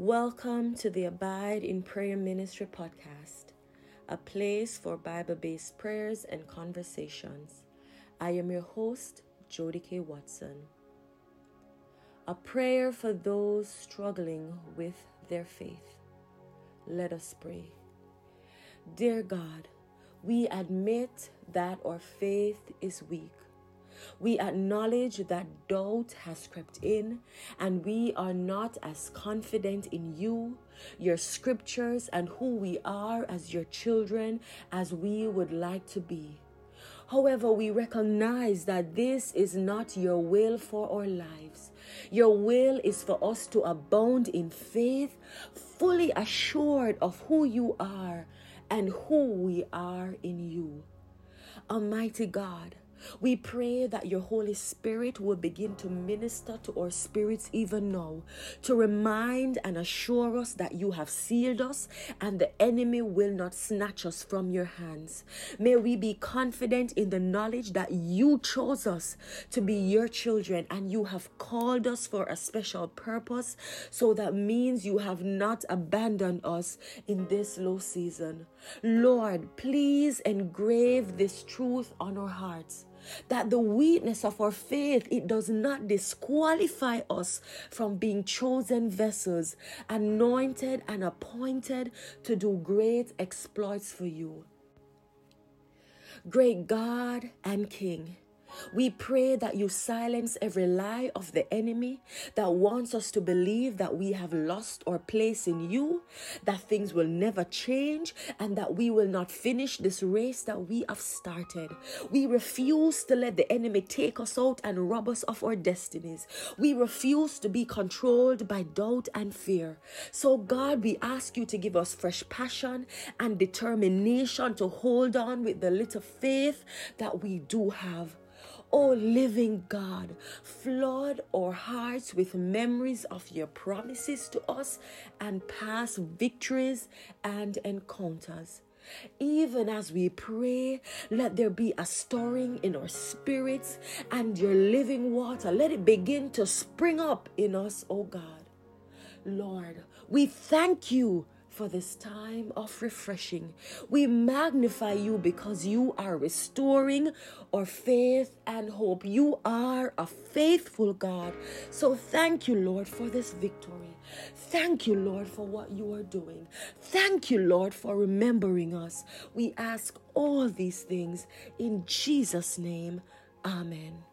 Welcome to the Abide in Prayer Ministry podcast, a place for Bible based prayers and conversations. I am your host, Jody K. Watson. A prayer for those struggling with their faith. Let us pray. Dear God, we admit that our faith is weak. We acknowledge that doubt has crept in, and we are not as confident in you, your scriptures, and who we are as your children as we would like to be. However, we recognize that this is not your will for our lives. Your will is for us to abound in faith, fully assured of who you are and who we are in you. Almighty God, we pray that your Holy Spirit will begin to minister to our spirits even now, to remind and assure us that you have sealed us and the enemy will not snatch us from your hands. May we be confident in the knowledge that you chose us to be your children and you have called us for a special purpose. So that means you have not abandoned us in this low season. Lord, please engrave this truth on our hearts that the weakness of our faith it does not disqualify us from being chosen vessels anointed and appointed to do great exploits for you. Great god and king we pray that you silence every lie of the enemy that wants us to believe that we have lost our place in you, that things will never change, and that we will not finish this race that we have started. We refuse to let the enemy take us out and rob us of our destinies. We refuse to be controlled by doubt and fear. So, God, we ask you to give us fresh passion and determination to hold on with the little faith that we do have. O living God, flood our hearts with memories of your promises to us and past victories and encounters. Even as we pray, let there be a stirring in our spirits and your living water. Let it begin to spring up in us, O God. Lord, we thank you for this time of refreshing. We magnify you because you are restoring our faith and hope. You are a faithful God. So thank you, Lord, for this victory. Thank you, Lord, for what you are doing. Thank you, Lord, for remembering us. We ask all these things in Jesus' name. Amen.